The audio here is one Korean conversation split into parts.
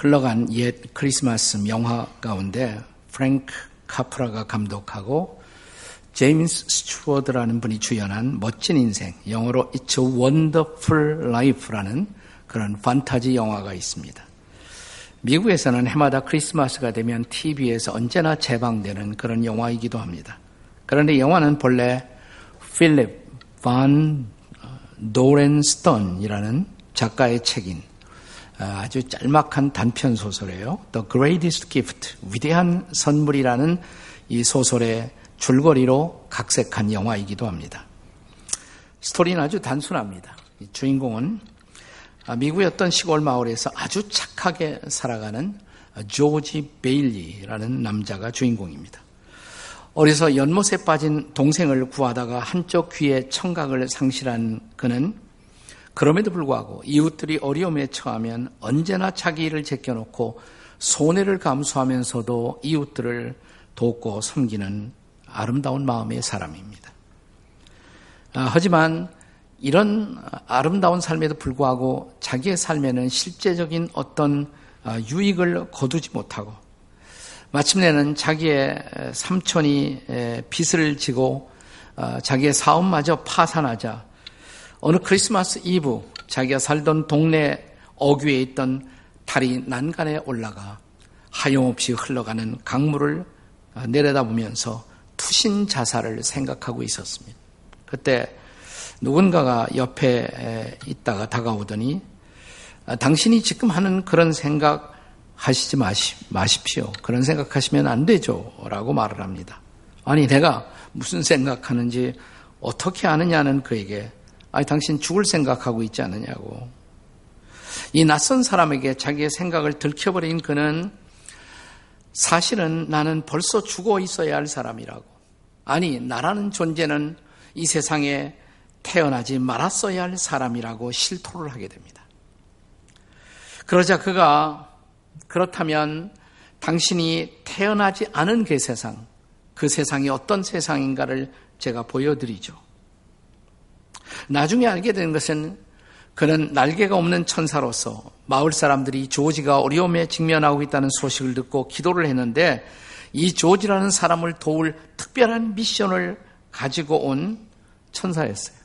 흘러간 옛 크리스마스 영화 가운데 프랭크 카프라가 감독하고 제임스 스튜어드라는 분이 주연한 멋진 인생, 영어로 It's a Wonderful Life라는 그런 판타지 영화가 있습니다. 미국에서는 해마다 크리스마스가 되면 TV에서 언제나 재방되는 그런 영화이기도 합니다. 그런데 영화는 본래 필립 반 도렌스턴이라는 작가의 책인 아, 아주 짤막한 단편 소설이에요. The Greatest Gift, 위대한 선물이라는 이 소설의 줄거리로 각색한 영화이기도 합니다. 스토리는 아주 단순합니다. 주인공은 아, 미국의 어떤 시골 마을에서 아주 착하게 살아가는 조지 베일리라는 남자가 주인공입니다. 어려서 연못에 빠진 동생을 구하다가 한쪽 귀에 청각을 상실한 그는 그럼에도 불구하고 이웃들이 어려움에 처하면 언제나 자기 일을 제껴놓고 손해를 감수하면서도 이웃들을 돕고 섬기는 아름다운 마음의 사람입니다. 아, 하지만 이런 아름다운 삶에도 불구하고 자기의 삶에는 실제적인 어떤 아, 유익을 거두지 못하고 마침내는 자기의 삼촌이 빚을 지고 아, 자기의 사업마저 파산하자 어느 크리스마스 이브 자기가 살던 동네 어귀에 있던 달이 난간에 올라가 하염없이 흘러가는 강물을 아, 내려다보면서 투신 자살을 생각하고 있었습니다. 그때 누군가가 옆에 있다가 다가오더니 아, 당신이 지금 하는 그런 생각 하시지 마시, 마십시오. 그런 생각하시면 안 되죠. 라고 말을 합니다. 아니, 내가 무슨 생각하는지 어떻게 아느냐는 그에게 아니, 당신 죽을 생각하고 있지 않느냐고. 이 낯선 사람에게 자기의 생각을 들켜버린 그는 사실은 나는 벌써 죽어 있어야 할 사람이라고. 아니, 나라는 존재는 이 세상에 태어나지 말았어야 할 사람이라고 실토를 하게 됩니다. 그러자 그가 그렇다면 당신이 태어나지 않은 그 세상, 그 세상이 어떤 세상인가를 제가 보여드리죠. 나중에 알게 되는 것은 그는 날개가 없는 천사로서 마을 사람들이 조지가 어려움에 직면하고 있다는 소식을 듣고 기도를 했는데 이 조지라는 사람을 도울 특별한 미션을 가지고 온 천사였어요.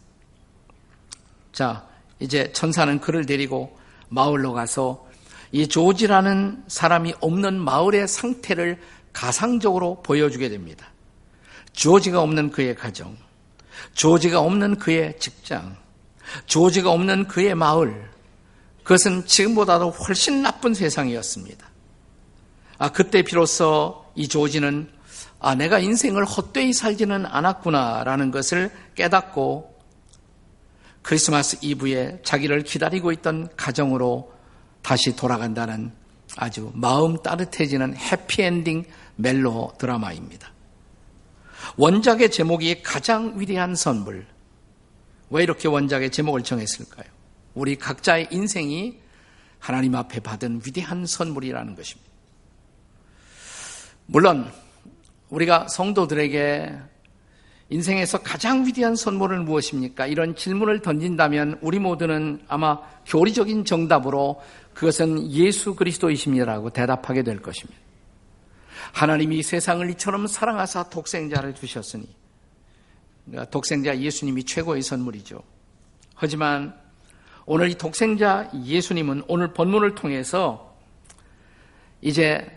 자, 이제 천사는 그를 데리고 마을로 가서 이 조지라는 사람이 없는 마을의 상태를 가상적으로 보여주게 됩니다. 조지가 없는 그의 가정, 조지가 없는 그의 직장, 조지가 없는 그의 마을, 그것은 지금보다도 훨씬 나쁜 세상이었습니다. 아, 그때 비로소 이 조지는 아, 내가 인생을 헛되이 살지는 않았구나라는 것을 깨닫고 크리스마스 이브에 자기를 기다리고 있던 가정으로 다시 돌아간다는 아주 마음 따뜻해지는 해피엔딩 멜로 드라마입니다. 원작의 제목이 가장 위대한 선물. 왜 이렇게 원작의 제목을 정했을까요? 우리 각자의 인생이 하나님 앞에 받은 위대한 선물이라는 것입니다. 물론 우리가 성도들에게 인생에서 가장 위대한 선물은 무엇입니까? 이런 질문을 던진다면 우리 모두는 아마 교리적인 정답으로 그것은 예수 그리스도이십니다라고 대답하게 될 것입니다. 하나님이 세상을 이처럼 사랑하사 독생자를 주셨으니 그러니까 독생자 예수님이 최고의 선물이죠. 하지만 오늘 이 독생자 예수님은 오늘 본문을 통해서 이제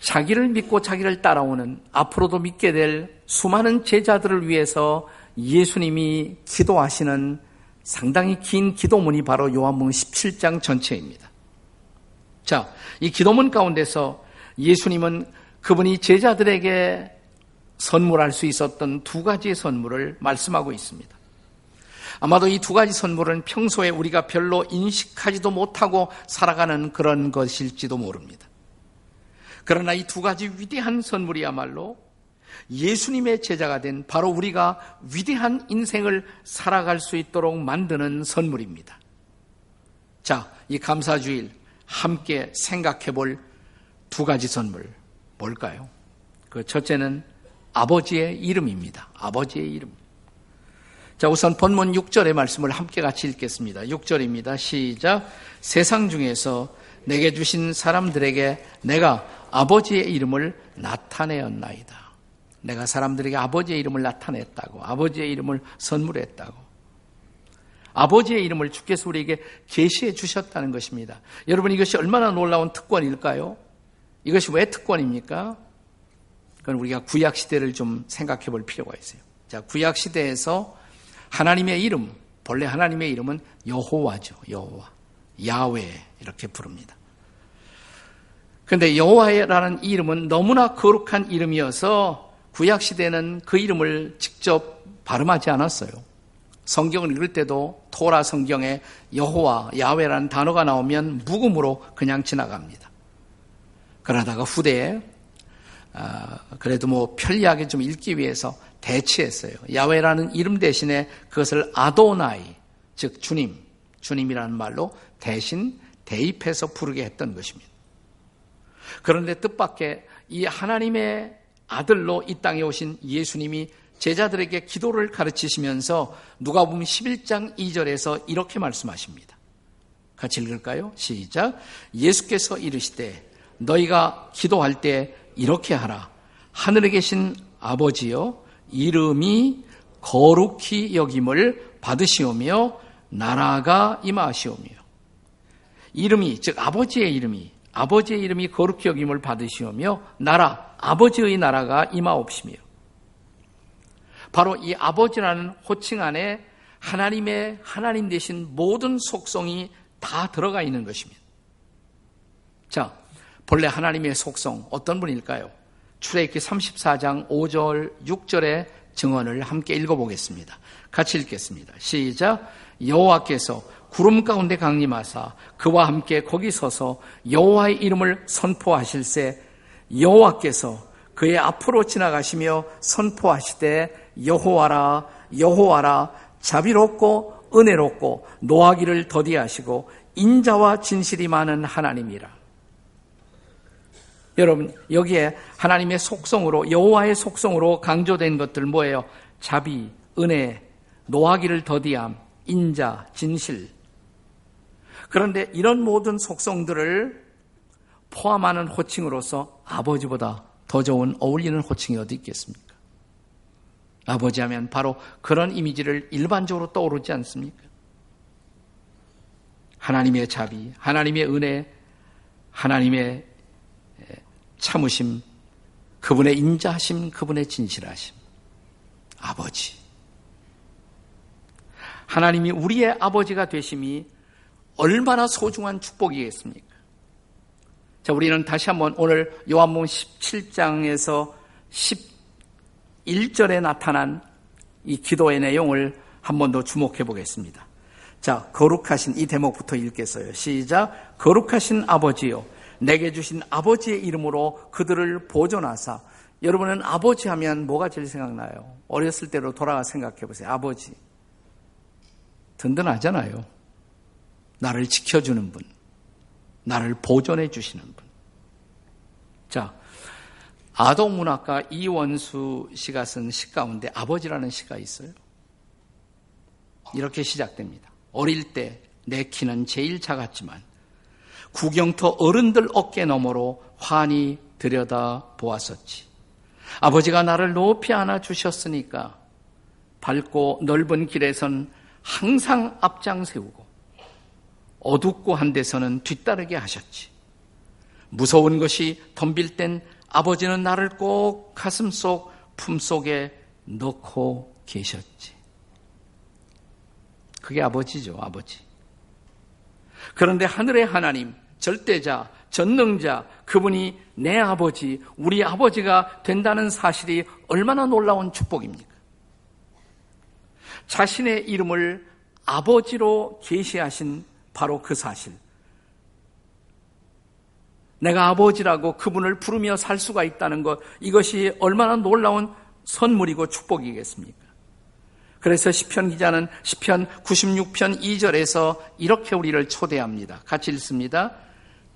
자기를 믿고 자기를 따라오는 앞으로도 믿게 될 수많은 제자들을 위해서 예수님이 기도하시는 상당히 긴 기도문이 바로 요한복음 17장 전체입니다. 자, 이 기도문 가운데서 예수님은 그분이 제자들에게 선물할 수 있었던 두 가지의 선물을 말씀하고 있습니다. 아마도 이 두 가지 선물은 평소에 우리가 별로 인식하지도 못하고 살아가는 그런 것일지도 모릅니다. 그러나 이 두 가지 위대한 선물이야말로 예수님의 제자가 된 바로 우리가 위대한 인생을 살아갈 수 있도록 만드는 선물입니다. 자, 이 감사주일 함께 생각해 볼 두 가지 선물. 뭘까요? 그 첫째는 아버지의 이름입니다. 아버지의 이름. 자, 우선 본문 6절의 말씀을 함께 같이 읽겠습니다. 6절입니다. 시작. 세상 중에서 내게 주신 사람들에게 내가 아버지의 이름을 나타내었나이다. 내가 사람들에게 아버지의 이름을 나타냈다고, 아버지의 이름을 선물했다고. 아버지의 이름을 주께서 우리에게 계시해 주셨다는 것입니다. 여러분 이것이 얼마나 놀라운 특권일까요? 이것이 왜 특권입니까? 그건 우리가 구약 시대를 좀 생각해 볼 필요가 있어요. 자, 구약 시대에서 하나님의 이름, 본래 하나님의 이름은 여호와죠. 여호와. 야외 이렇게 부릅니다. 그런데 여호와라는 이름은 너무나 거룩한 이름이어서 구약 시대는 그 이름을 직접 발음하지 않았어요. 성경을 읽을 때도 토라 성경에 여호와, 야외라는 단어가 나오면 묵음으로 그냥 지나갑니다. 그러다가 후대에 아, 그래도 뭐 편리하게 좀 읽기 위해서 대치했어요. 야외라는 이름 대신에 그것을 아도나이, 즉 주님, 주님이라는 말로 대신 대입해서 부르게 했던 것입니다. 그런데 뜻밖의 이 하나님의 아들로 이 땅에 오신 예수님이 제자들에게 기도를 가르치시면서 누가 보면 11장 2절에서 이렇게 말씀하십니다. 같이 읽을까요? 시작. 예수께서 이르시되 너희가 기도할 때 이렇게 하라. 하늘에 계신 아버지여 이름이 거룩히 여김을 받으시오며 나라가 임하시오며 이름이 즉 아버지의 이름이 아버지의 이름이 거룩히 여김을 받으시오며 나라 아버지의 나라가 임하옵시며 바로 이 아버지라는 호칭 안에 하나님의 하나님 대신 모든 속성이 다 들어가 있는 것입니다. 자, 본래 하나님의 속성 어떤 분일까요? 출애굽기 34장 5절 6절의 증언을 함께 읽어보겠습니다. 같이 읽겠습니다. 시작. 여호와께서 구름 가운데 강림하사 그와 함께 거기 서서 여호와의 이름을 선포하실세 여호와께서 그의 앞으로 지나가시며 선포하시되 여호와라 여호와라 자비롭고 은혜롭고 노하기를 더디하시고 인자와 진실이 많은 하나님이라. 여러분 여기에 하나님의 속성으로 여호와의 속성으로 강조된 것들 뭐예요? 자비, 은혜, 노하기를 더디함, 인자, 진실. 그런데 이런 모든 속성들을 포함하는 호칭으로서 아버지보다 더 좋은 어울리는 호칭이 어디 있겠습니까? 아버지 하면 바로 그런 이미지를 일반적으로 떠오르지 않습니까? 하나님의 자비, 하나님의 은혜, 하나님의 참으심, 그분의 인자하심, 그분의 진실하심. 아버지. 하나님이 우리의 아버지가 되심이 얼마나 소중한 축복이겠습니까? 자, 우리는 다시 한번 오늘 요한복음 17장에서 11절에 나타난 이 기도의 내용을 한 번 더 주목해 보겠습니다. 자, 거룩하신 이 대목부터 읽겠어요. 시작. 거룩하신 아버지요. 내게 주신 아버지의 이름으로 그들을 보존하사. 여러분은 아버지 하면 뭐가 제일 생각나요? 어렸을 때로 돌아가 생각해 보세요. 아버지. 든든하잖아요. 나를 지켜주는 분. 나를 보존해 주시는 분. 자, 아동문학가 이원수 씨가 쓴 시 가운데 아버지라는 시가 있어요. 이렇게 시작됩니다. 어릴 때 내 키는 제일 작았지만 구경터 어른들 어깨 너머로 환히 들여다 보았었지. 아버지가 나를 높이 안아 주셨으니까 밝고 넓은 길에선 항상 앞장 세우고 어둡고 한 데서는 뒤따르게 하셨지. 무서운 것이 덤빌 땐 아버지는 나를 꼭 가슴 속 품 속에 넣고 계셨지. 그게 아버지죠, 아버지. 그런데 하늘의 하나님, 절대자, 전능자, 그분이 내 아버지, 우리 아버지가 된다는 사실이 얼마나 놀라운 축복입니까? 자신의 이름을 아버지로 계시하신 바로 그 사실. 내가 아버지라고 그분을 부르며 살 수가 있다는 것, 이것이 얼마나 놀라운 선물이고 축복이겠습니까? 그래서 시편 기자는 시편 96편 2절에서 이렇게 우리를 초대합니다. 같이 읽습니다.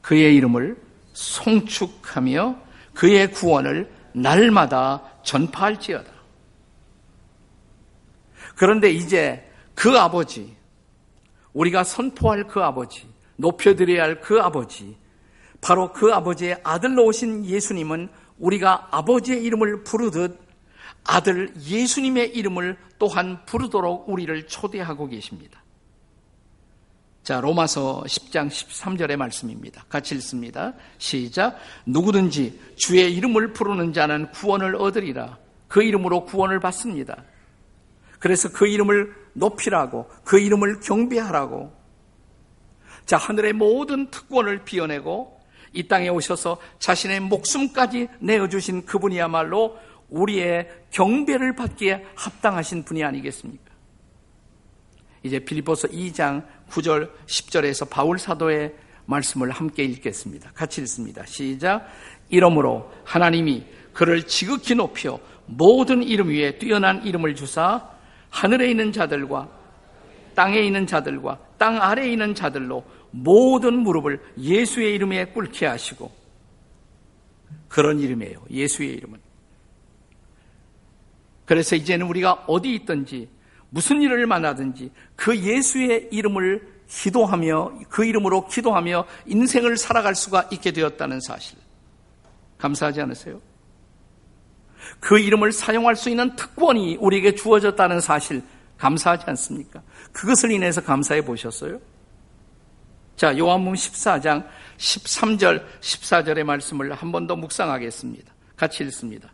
그의 이름을 송축하며 그의 구원을 날마다 전파할지어다. 그런데 이제 그 아버지, 우리가 선포할 그 아버지, 높여드려야 할 그 아버지, 바로 그 아버지의 아들로 오신 예수님은 우리가 아버지의 이름을 부르듯 아들 예수님의 이름을 또한 부르도록 우리를 초대하고 계십니다. 자, 로마서 10장 13절의 말씀입니다. 같이 읽습니다. 시작. 누구든지 주의 이름을 부르는 자는 구원을 얻으리라. 그 이름으로 구원을 받습니다. 그래서 그 이름을 높이라고, 그 이름을 경배하라고. 자, 하늘의 모든 특권을 비워내고 이 땅에 오셔서 자신의 목숨까지 내어주신 그분이야말로 우리의 경배를 받기에 합당하신 분이 아니겠습니까? 이제 빌립보서 2장 9절 10절에서 바울 사도의 말씀을 함께 읽겠습니다. 같이 읽습니다. 시작. 이러므로 하나님이 그를 지극히 높여 모든 이름 위에 뛰어난 이름을 주사 하늘에 있는 자들과 땅에 있는 자들과 땅 아래에 있는 자들로 모든 무릎을 예수의 이름에 꿇게 하시고 그런 이름이에요. 예수의 이름은. 그래서 이제는 우리가 어디 있든지 무슨 일을 만나든지 그 예수의 이름을 기도하며 그 이름으로 기도하며 인생을 살아갈 수가 있게 되었다는 사실. 감사하지 않으세요? 그 이름을 사용할 수 있는 특권이 우리에게 주어졌다는 사실 감사하지 않습니까? 그것을 인해서 감사해 보셨어요? 자, 요한복음 14장 13절, 14절의 말씀을 한 번 더 묵상하겠습니다. 같이 읽습니다.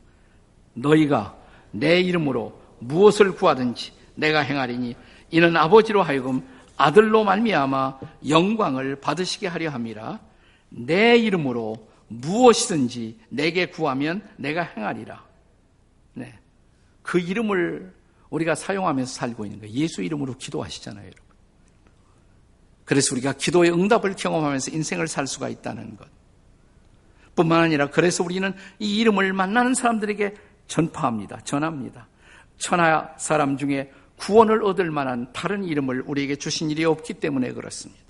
너희가 내 이름으로 무엇을 구하든지 내가 행하리니 이는 아버지로 하여금 아들로 말미암아 영광을 받으시게 하려 함이라 내 이름으로 무엇이든지 내게 구하면 내가 행하리라. 네. 그 이름을 우리가 사용하면서 살고 있는 거예요. 예수 이름으로 기도하시잖아요, 여러분. 그래서 우리가 기도의 응답을 경험하면서 인생을 살 수가 있다는 것. 뿐만 아니라 그래서 우리는 이 이름을 만나는 사람들에게 전파합니다. 전합니다. 천하 사람 중에 구원을 얻을 만한 다른 이름을 우리에게 주신 일이 없기 때문에 그렇습니다.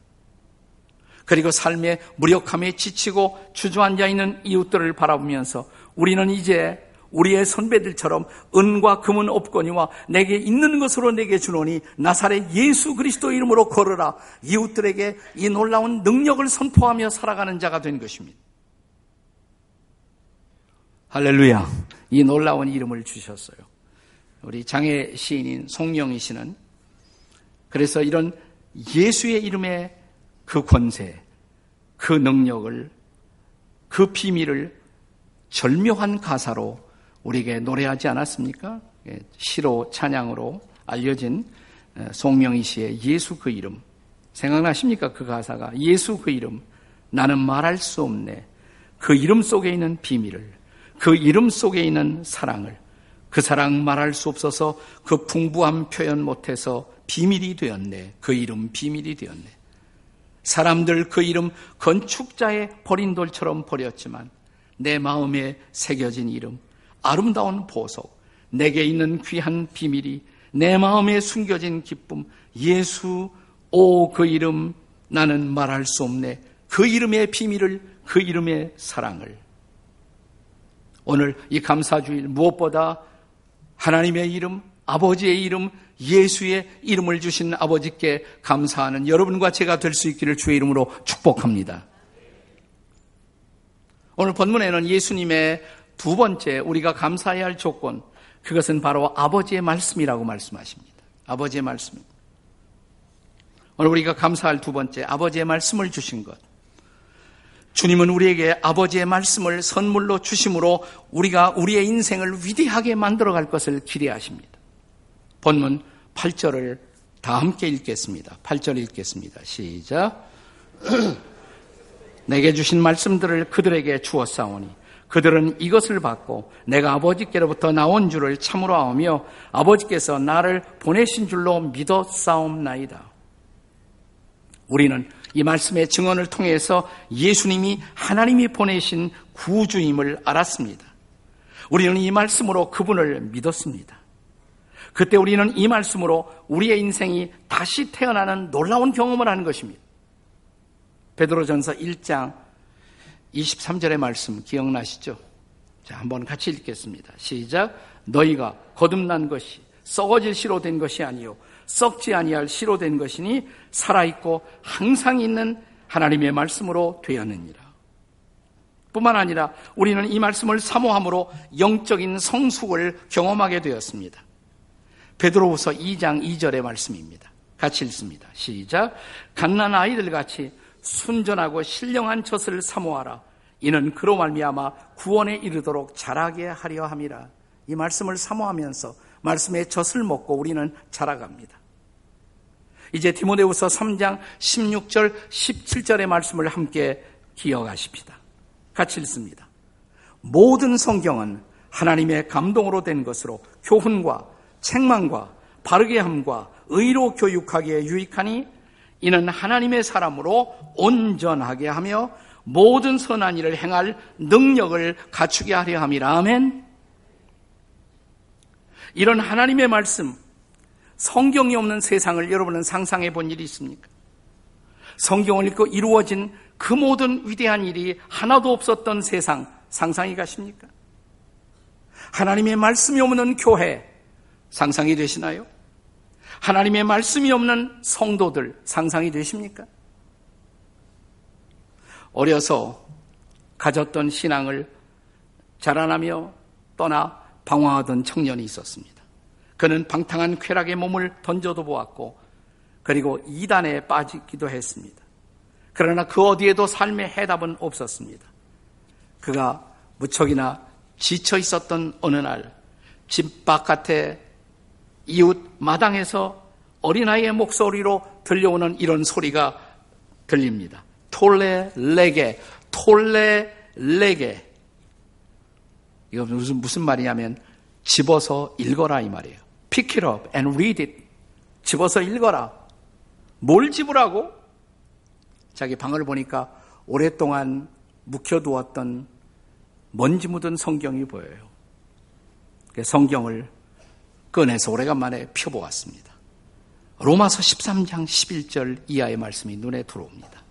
그리고 삶의 무력함에 지치고 주저앉아 있는 이웃들을 바라보면서 우리는 이제 우리의 선배들처럼 은과 금은 없거니와 내게 있는 것으로 내게 주노니 나사렛 예수 그리스도 이름으로 걸어라 이웃들에게 이 놀라운 능력을 선포하며 살아가는 자가 된 것입니다. 할렐루야. 이 놀라운 이름을 주셨어요. 우리 장애 시인인 송영희 씨는 그래서 이런 예수의 이름의 그 권세, 그 능력을, 그 비밀을 절묘한 가사로 우리에게 노래하지 않았습니까? 예, 시로 찬양으로 알려진 송명희 씨의 예수 그 이름. 생각나십니까? 그 가사가. 예수 그 이름. 나는 말할 수 없네. 그 이름 속에 있는 비밀을, 그 이름 속에 있는 사랑을, 그 사랑 말할 수 없어서 그 풍부한 표현 못해서 비밀이 되었네. 그 이름 비밀이 되었네. 사람들 그 이름 건축자의 버린 돌처럼 버렸지만 내 마음에 새겨진 이름, 아름다운 보석, 내게 있는 귀한 비밀이 내 마음에 숨겨진 기쁨, 예수, 오, 그 이름, 나는 말할 수 없네. 그 이름의 비밀을, 그 이름의 사랑을. 오늘 이 감사주일 무엇보다 하나님의 이름, 아버지의 이름, 예수의 이름을 주신 아버지께 감사하는 여러분과 제가 될 수 있기를 주의 이름으로 축복합니다. 오늘 본문에는 예수님의 두 번째 우리가 감사해야 할 조건, 그것은 바로 아버지의 말씀이라고 말씀하십니다. 아버지의 말씀. 오늘 우리가 감사할 두 번째, 아버지의 말씀을 주신 것. 주님은 우리에게 아버지의 말씀을 선물로 주심으로 우리가 우리의 인생을 위대하게 만들어 갈 것을 기대하십니다. 본문 8절을 다 함께 읽겠습니다. 8절 읽겠습니다. 시작. 내게 주신 말씀들을 그들에게 주었사오니 그들은 이것을 받고 내가 아버지께로부터 나온 줄을 참으로 아오며 아버지께서 나를 보내신 줄로 믿어 싸움나이다. 우리는 이 말씀의 증언을 통해서 예수님이 하나님이 보내신 구주임을 알았습니다. 우리는 이 말씀으로 그분을 믿었습니다. 그때 우리는 이 말씀으로 우리의 인생이 다시 태어나는 놀라운 경험을 하는 것입니다. 베드로전서 1장 23절의 말씀 기억나시죠? 자, 한번 같이 읽겠습니다. 시작. 너희가 거듭난 것이 썩어질 시로 된 것이 아니요 썩지 아니할 시로 된 것이니 살아 있고 항상 있는 하나님의 말씀으로 되었느니라. 뿐만 아니라 우리는 이 말씀을 사모함으로 영적인 성숙을 경험하게 되었습니다. 베드로후서 2장 2절의 말씀입니다. 같이 읽습니다. 시작. 갓난 아이들 같이 순전하고 신령한 젖을 사모하라. 이는 그로 말미암아 구원에 이르도록 자라게 하려 함이라. 이 말씀을 사모하면서 말씀의 젖을 먹고 우리는 자라갑니다. 이제 디모데후서 3장 16절 17절의 말씀을 함께 기억하십시다. 같이 읽습니다. 모든 성경은 하나님의 감동으로 된 것으로 교훈과 책망과 바르게 함과 의로 교육하기에 유익하니 이는 하나님의 사람으로 온전하게 하며 모든 선한 일을 행할 능력을 갖추게 하려 함이라. 아멘. 이런 하나님의 말씀, 성경이 없는 세상을 여러분은 상상해 본 일이 있습니까? 성경을 읽고 이루어진 그 모든 위대한 일이 하나도 없었던 세상 상상이 가십니까? 하나님의 말씀이 없는 교회 상상이 되시나요? 하나님의 말씀이 없는 성도들 상상이 되십니까? 어려서 가졌던 신앙을 자라나며 떠나 방황하던 청년이 있었습니다. 그는 방탕한 쾌락의 몸을 던져도 보았고 그리고 이단에 빠지기도 했습니다. 그러나 그 어디에도 삶의 해답은 없었습니다. 그가 무척이나 지쳐 있었던 어느 날 집 바깥에 이웃 마당에서 어린아이의 목소리로 들려오는 이런 소리가 들립니다. 톨레 레게, 톨레 레게. 이거 무슨, 무슨 말이냐면 집어서 읽어라 이 말이에요. Pick it up and read it. 집어서 읽어라. 뭘 집으라고? 자기 방을 보니까 오랫동안 묵혀두었던 먼지 묻은 성경이 보여요. 성경을 꺼내서 오래간만에 펴보았습니다. 로마서 13장 11절 이하의 말씀이 눈에 들어옵니다.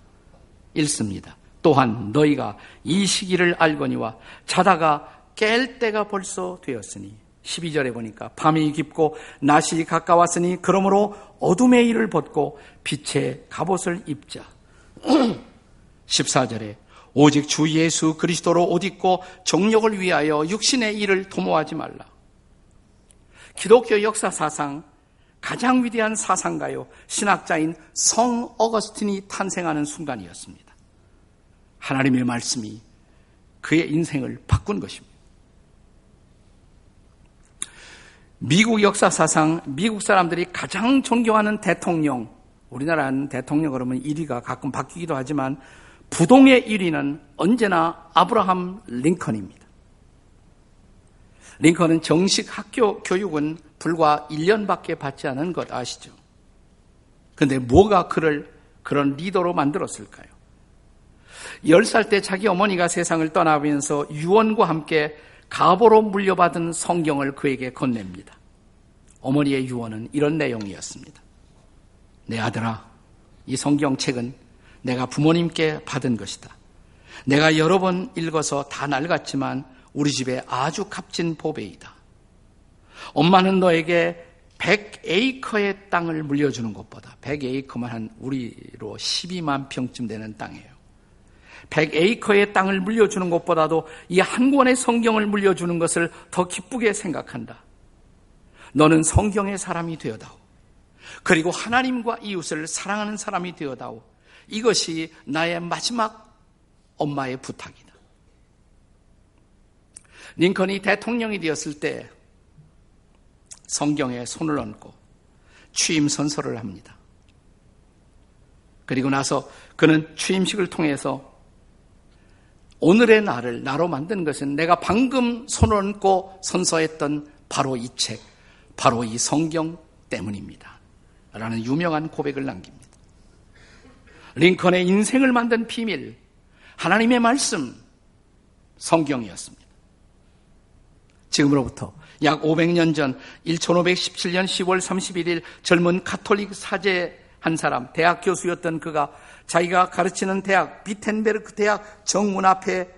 읽습니다. 또한 너희가 이 시기를 알거니와 자다가 깰 때가 벌써 되었으니 12절에 보니까 밤이 깊고 낮이 가까웠으니 그러므로 어둠의 일을 벗고 빛의 갑옷을 입자. 14절에 오직 주 예수 그리스도로 옷 입고 정력을 위하여 육신의 일을 도모하지 말라. 기독교 역사 사상 가장 위대한 사상가요 신학자인 성 어거스틴이 탄생하는 순간이었습니다. 하나님의 말씀이 그의 인생을 바꾼 것입니다. 미국 역사 사상, 미국 사람들이 가장 존경하는 대통령, 우리나라는 대통령 그러면 1위가 가끔 바뀌기도 하지만 부동의 1위는 언제나 아브라함 링컨입니다. 링컨은 정식 학교 교육은 불과 1년밖에 받지 않은 것 아시죠? 근데 뭐가 그를 그런 리더로 만들었을까요? 10살 때 자기 어머니가 세상을 떠나면서 유언과 함께 가보로 물려받은 성경을 그에게 건넵니다. 어머니의 유언은 이런 내용이었습니다. 내 아들아, 이 성경책은 내가 부모님께 받은 것이다. 내가 여러 번 읽어서 다 낡았지만 우리 집에 아주 값진 보배이다. 엄마는 너에게 100에이커의 땅을 물려주는 것보다 100에이커만 한 우리로 12만 평쯤 되는 땅이에요. 100에이커의 땅을 물려주는 것보다도 이 한 권의 성경을 물려주는 것을 더 기쁘게 생각한다. 너는 성경의 사람이 되어다오. 그리고 하나님과 이웃을 사랑하는 사람이 되어다오. 이것이 나의 마지막 엄마의 부탁이다. 링컨이 대통령이 되었을 때 성경에 손을 얹고 취임 선서를 합니다. 그리고 나서 그는 취임식을 통해서 오늘의 나를 나로 만든 것은 내가 방금 손을 얹고 선서했던 바로 이 책, 바로 이 성경 때문입니다. 라는 유명한 고백을 남깁니다. 링컨의 인생을 만든 비밀, 하나님의 말씀, 성경이었습니다. 지금으로부터 약 500년 전 1517년 10월 31일 젊은 카톨릭 사제 한 사람, 대학 교수였던 그가 자기가 가르치는 대학, 비텐베르크 대학 정문 앞에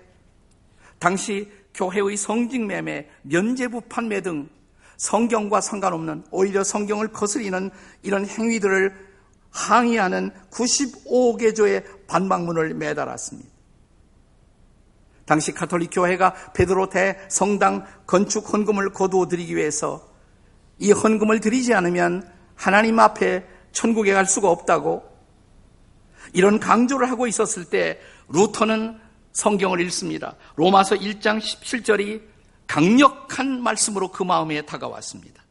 당시 교회의 성직매매, 면제부 판매 등 성경과 상관없는 오히려 성경을 거스리는 이런 행위들을 항의하는 95개 조의 반박문을 매달았습니다. 당시 카톨릭 교회가 베드로 대 성당 건축 헌금을 거두어 드리기 위해서 이 헌금을 드리지 않으면 하나님 앞에 천국에 갈 수가 없다고 이런 강조를 하고 있었을 때 루터는 성경을 읽습니다. 로마서 1장 17절이 강력한 말씀으로 그 마음에 다가왔습니다.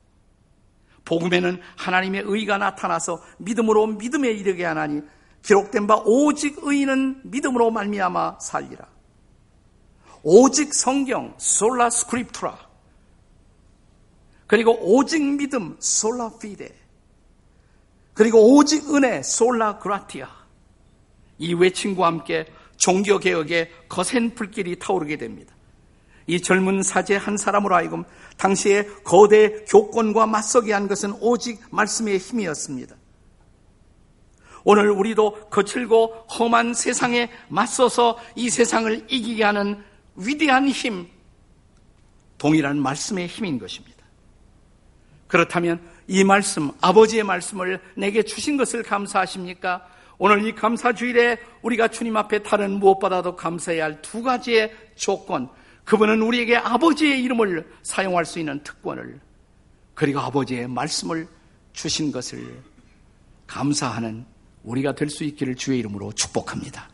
복음에는 하나님의 의가 나타나서 믿음으로 믿음에 이르게 하나니 기록된 바 오직 의인은 믿음으로 말미암아 살리라. 오직 성경 솔라 스크립투라 그리고 오직 믿음 솔라 피데 그리고 오직 은혜 솔라 그라티아 이 외침과 함께 종교개혁의 거센 불길이 타오르게 됩니다. 이 젊은 사제 한 사람으로 하여금 당시에 거대 교권과 맞서게 한 것은 오직 말씀의 힘이었습니다. 오늘 우리도 거칠고 험한 세상에 맞서서 이 세상을 이기게 하는 위대한 힘, 동일한 말씀의 힘인 것입니다. 그렇다면 이 말씀, 아버지의 말씀을 내게 주신 것을 감사하십니까? 오늘 이 감사 주일에 우리가 주님 앞에 다른 무엇보다도 감사해야 할 두 가지의 조건, 그분은 우리에게 아버지의 이름을 사용할 수 있는 특권을, 그리고 아버지의 말씀을 주신 것을 감사하는 우리가 될 수 있기를 주의 이름으로 축복합니다.